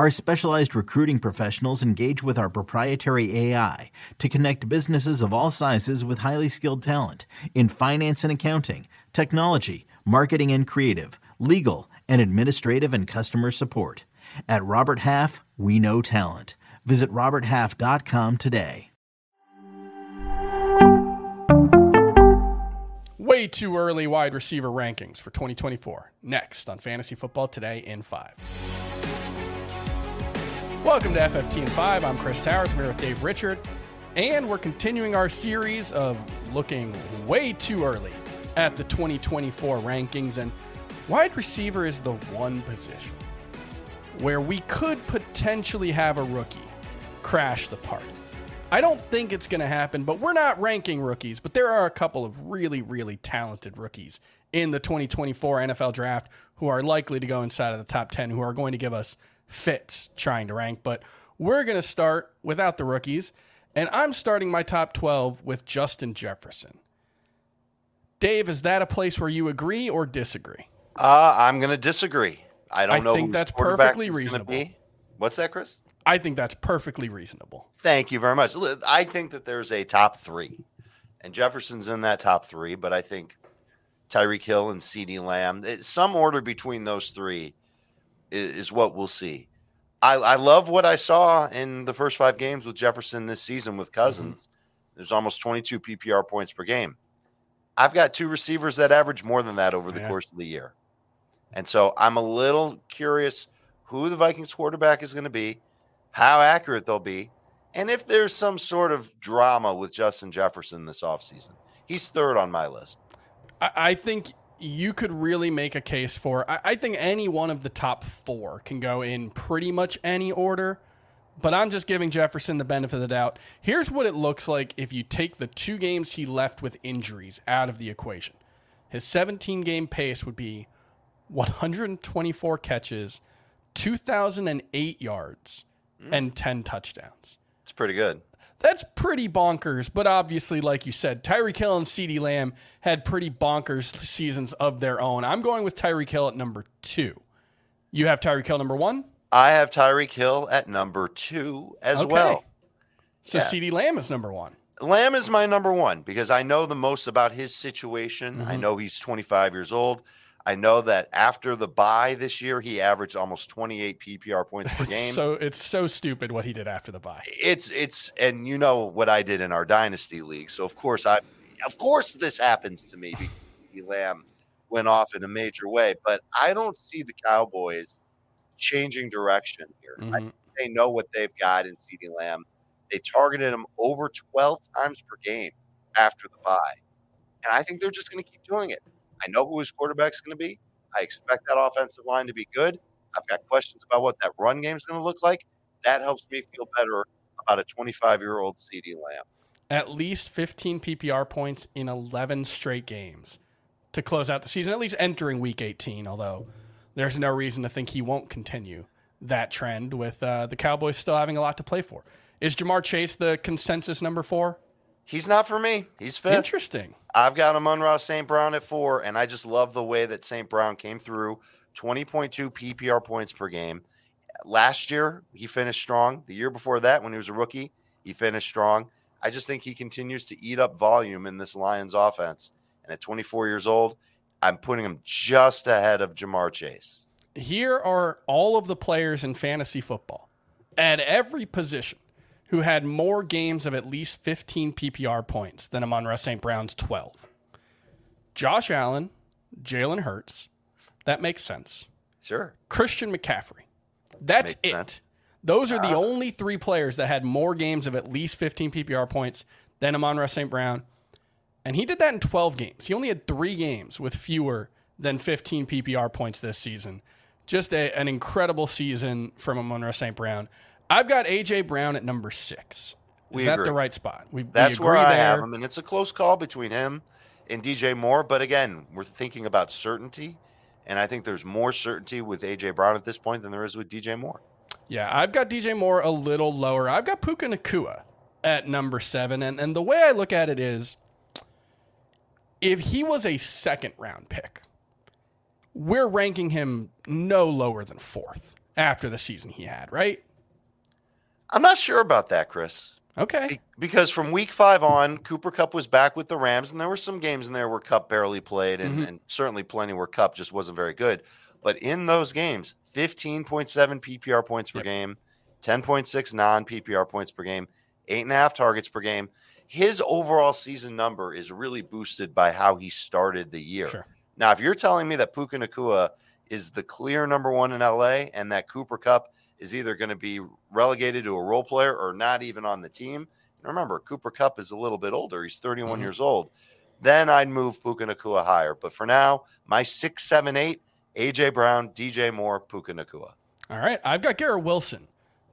Our specialized recruiting professionals engage with our proprietary AI to connect businesses of all sizes with highly skilled talent in finance and accounting, technology, marketing and creative, legal, and administrative and customer support. At Robert Half, we know talent. Visit RobertHalf.com today. Way too early wide receiver rankings for 2024. Next on Fantasy Football Today in 5. Welcome to FFT in 5. I'm Chris Towers. I'm here with Dave Richard. And we're continuing our series of looking way too early at the 2024 rankings. And wide receiver is the one position where we could potentially have a rookie crash the party. I don't think it's going to happen, but we're not ranking rookies. But there are a couple of really, really talented rookies in the 2024 NFL draft who are likely to go inside of the top 10, who are going to give us fits trying to rank, but we're going to start without the rookies. And I'm starting my top 12 with Justin Jefferson. Dave, is that a place where you agree or disagree? Uh, I'm going to disagree. I don't I know. think that's perfectly reasonable. What's that, Chris? I think that's perfectly reasonable. Thank you very much. I think that there's a top three, and Jefferson's in that top three, but I think Tyreek Hill and CeeDee Lamb, some order between those three is, is what we'll see. I, I, love what I saw in the first five games with Jefferson this season with mm-hmm. Cousins. Mm-hmm. There's almost 22 PPR points per game. I've got two receivers that average more than that over the yeah. course of the year. And so I'm a little curious who the Vikings quarterback is going to be, how accurate they'll be, and if there's some sort of drama with Justin Jefferson this offseason. He's third on my list. I think you could really make a case for. I, I, think any one of the top four can go in pretty much any order, but I'm just giving Jefferson the benefit of the doubt. Here's what it looks like if you take the two games he left with injuries out of the equation. His 17 game pace would be 124 catches, 2,008 yards, mm. and 10 touchdowns. It's pretty good. That's pretty bonkers. But obviously, like you said, Tyreek Hill and CeeDee Lamb had pretty bonkers seasons of their own. I'm going with Tyreek Hill at number two. You have Tyreek Hill number one? I have Tyreek Hill at number two as okay. well. So yeah. CeeDee Lamb is number one. Lamb is my number one because I know the most about his situation. Mm-hmm. I know he's 25 years old. I know that after the bye this year, he averaged almost 28 PPR points per game. so it's so stupid what he did after the bye. It's it's and you know what I did in our dynasty league. So of course I, of course this happens to me. because Lamb went off in a major way, but I don't see the Cowboys changing direction here. Mm-hmm. they know what they've got in CeeDee Lamb. They targeted him over 12 times per game after the bye, and I think they're just going to keep doing it. I know who his quarterback's going to be. I expect that offensive line to be good. I've got questions about what that run game is going to look like. That helps me feel better about a 25 year old CeeDee Lamb. At least 15 PPR points in 11 straight games to close out the season, at least entering week 18, although there's no reason to think he won't continue that trend with uh, the Cowboys still having a lot to play for. Is Ja'Marr Chase the consensus number four? He's not for me. He's fifth. Interesting. I've got Amon-Ra St. Brown at four, and I just love the way that St. Brown came through 20.2 PPR points per game. Last year, he finished strong. The year before that, when he was a rookie, he finished strong. I just think he continues to eat up volume in this Lions offense. And at 24 years old, I'm putting him just ahead of Ja'Marr Chase. Here are all of the players in fantasy football at every position who had more games of at least 15 PPR points than Amon-Ra St. Brown's 12. Josh Allen, Jalen Hurts. That makes sense. Sure. Christian McCaffrey. That's makes it. Sense. Those are the uh, only three players that had more games of at least 15 PPR points than Amon-Ra St. Brown. And he did that in 12 games. He only had three games with fewer than 15 PPR points this season. Just a, an incredible season from Amon-Ra St. Brown. I've got AJ Brown at number six. We Is that agree. the right spot? We, we That's agree where I there. have him, and it's a close call between him and DJ Moore. But again, we're thinking about certainty, and I think there's more certainty with AJ Brown at this point than there is with DJ Moore. Yeah, I've got DJ Moore a little lower. I've got Puka Nacua at number seven. And, and the way I look at it is if he was a second round pick, we're ranking him no lower than fourth after the season he had, right? I'm not sure about that, Chris. Okay. Because from week five on, Cooper Kupp was back with the Rams, and there were some games in there where Kupp barely played, and, Mhm. and certainly plenty where Kupp just wasn't very good. But in those games, 15.7 PPR points per Yep. game, 10.6 non PPR points per game, eight and a half targets per game. His overall season number is really boosted by how he started the year. Sure. Now, if you're telling me that Puka Nacua is the clear number one in LA and that Cooper Kupp is either going to be relegated to a role player or not even on the team, and remember, Cooper Kupp is a little bit older. He's 31 Mhm. years old. Then I'd move Puka Nacua higher. But for now, my six, seven, eight, AJ Brown, DJ Moore, Puka Nacua. All right. I've got Garrett Wilson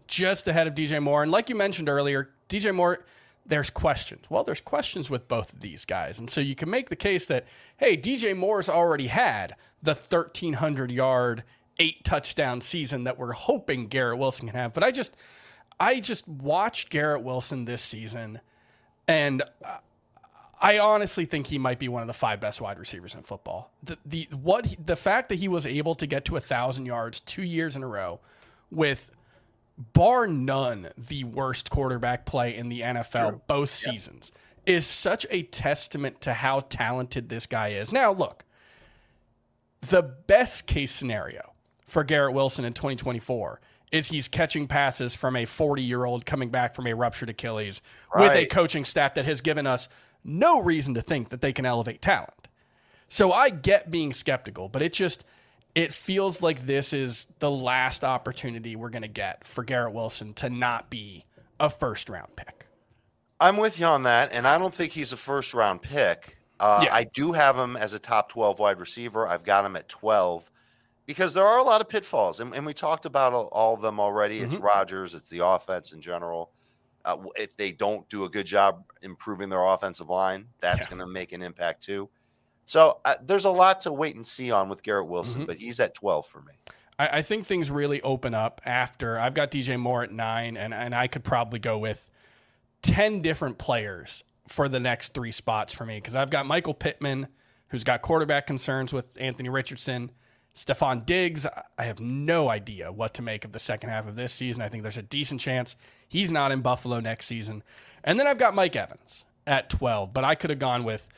just ahead of DJ Moore. And like you mentioned earlier, DJ Moore, there's questions. Well, there's questions with both of these guys. And so you can make the case that, hey, DJ Moore's already had the 1,300 yard, eight touchdown season that we're hoping Garrett Wilson can have. But I just, I just watched Garrett Wilson this season and I honestly think he might be one of the five best wide receivers in football. The the what the fact that he was able to get to a thousand yards two years in a row, with bar none the worst quarterback play in the NFL both seasons, is such a testament to how talented this guy is. Now look, the best case scenario for Garrett Wilson in 2024 is he's catching passes from a 40 year old coming back from a ruptured Achilles with a coaching staff that has given us no reason to think that they can elevate talent. So I get being skeptical, but it just it feels like this is the last opportunity we're going to get for Garrett Wilson to not be a first round pick. I'm with you on that, and I don't think he's a first round pick. Uh, Yeah. I do have him as a top 12 wide receiver. I've got him at 12 because there are a lot of pitfalls, and, and we talked about all, of them already. It's Mhm. Rodgers, it's the offense in general. Uh, if they don't do a good job improving their offensive line, that's Yeah. going to make an impact too. So uh, there's a lot to wait and see on with Garrett Wilson, Mhm. but he's at 12 for me. I, I think things really open up after I've got DJ Moore at nine, and, and I could probably go with 10 different players for the next three spots for me because I've got Michael Pittman, who's got quarterback concerns with Anthony Richardson. Stefon Diggs, I have no idea what to make of the second half of this season. I think there's a decent chance he's not in Buffalo next season. And then I've got Mike Evans at 12, but I could have gone with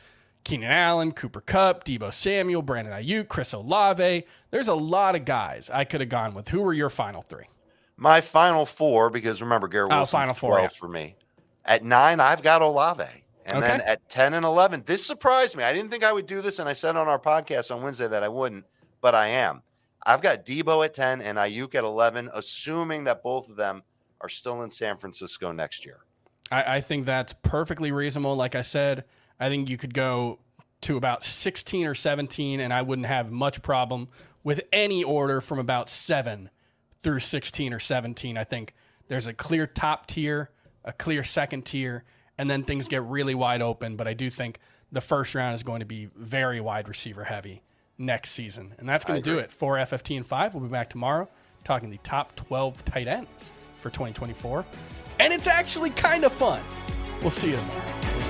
Keenan Allen, Cooper Kupp, Deebo Samuel, Brandon Aiyuk, Chris Olave. There's a lot of guys I could have gone with. Who were your final three? My final four, because remember, Garrett Oh, Wilson's final four, 12 yeah. for me. At nine, I've got Olave. And then at 10 and 11, this surprised me. I didn't think I would do this, and I said on our podcast on Wednesday that I wouldn't, but I am. I've got Deebo at 10 and Aiyuk at 11, assuming that both of them are still in San Francisco next year. I, I think that's perfectly reasonable. Like I said, I think you could go to about 16 or 17, and I wouldn't have much problem with any order from about seven through 16 or 17. I think there's a clear top tier, a clear second tier, and then things get really wide open. But I do think the first round is going to be very wide receiver heavy next season. And that's going to do it for FFT and 5. We'll be back tomorrow talking the top 12 tight ends for 2024. And it's actually kind of fun. We'll see you tomorrow.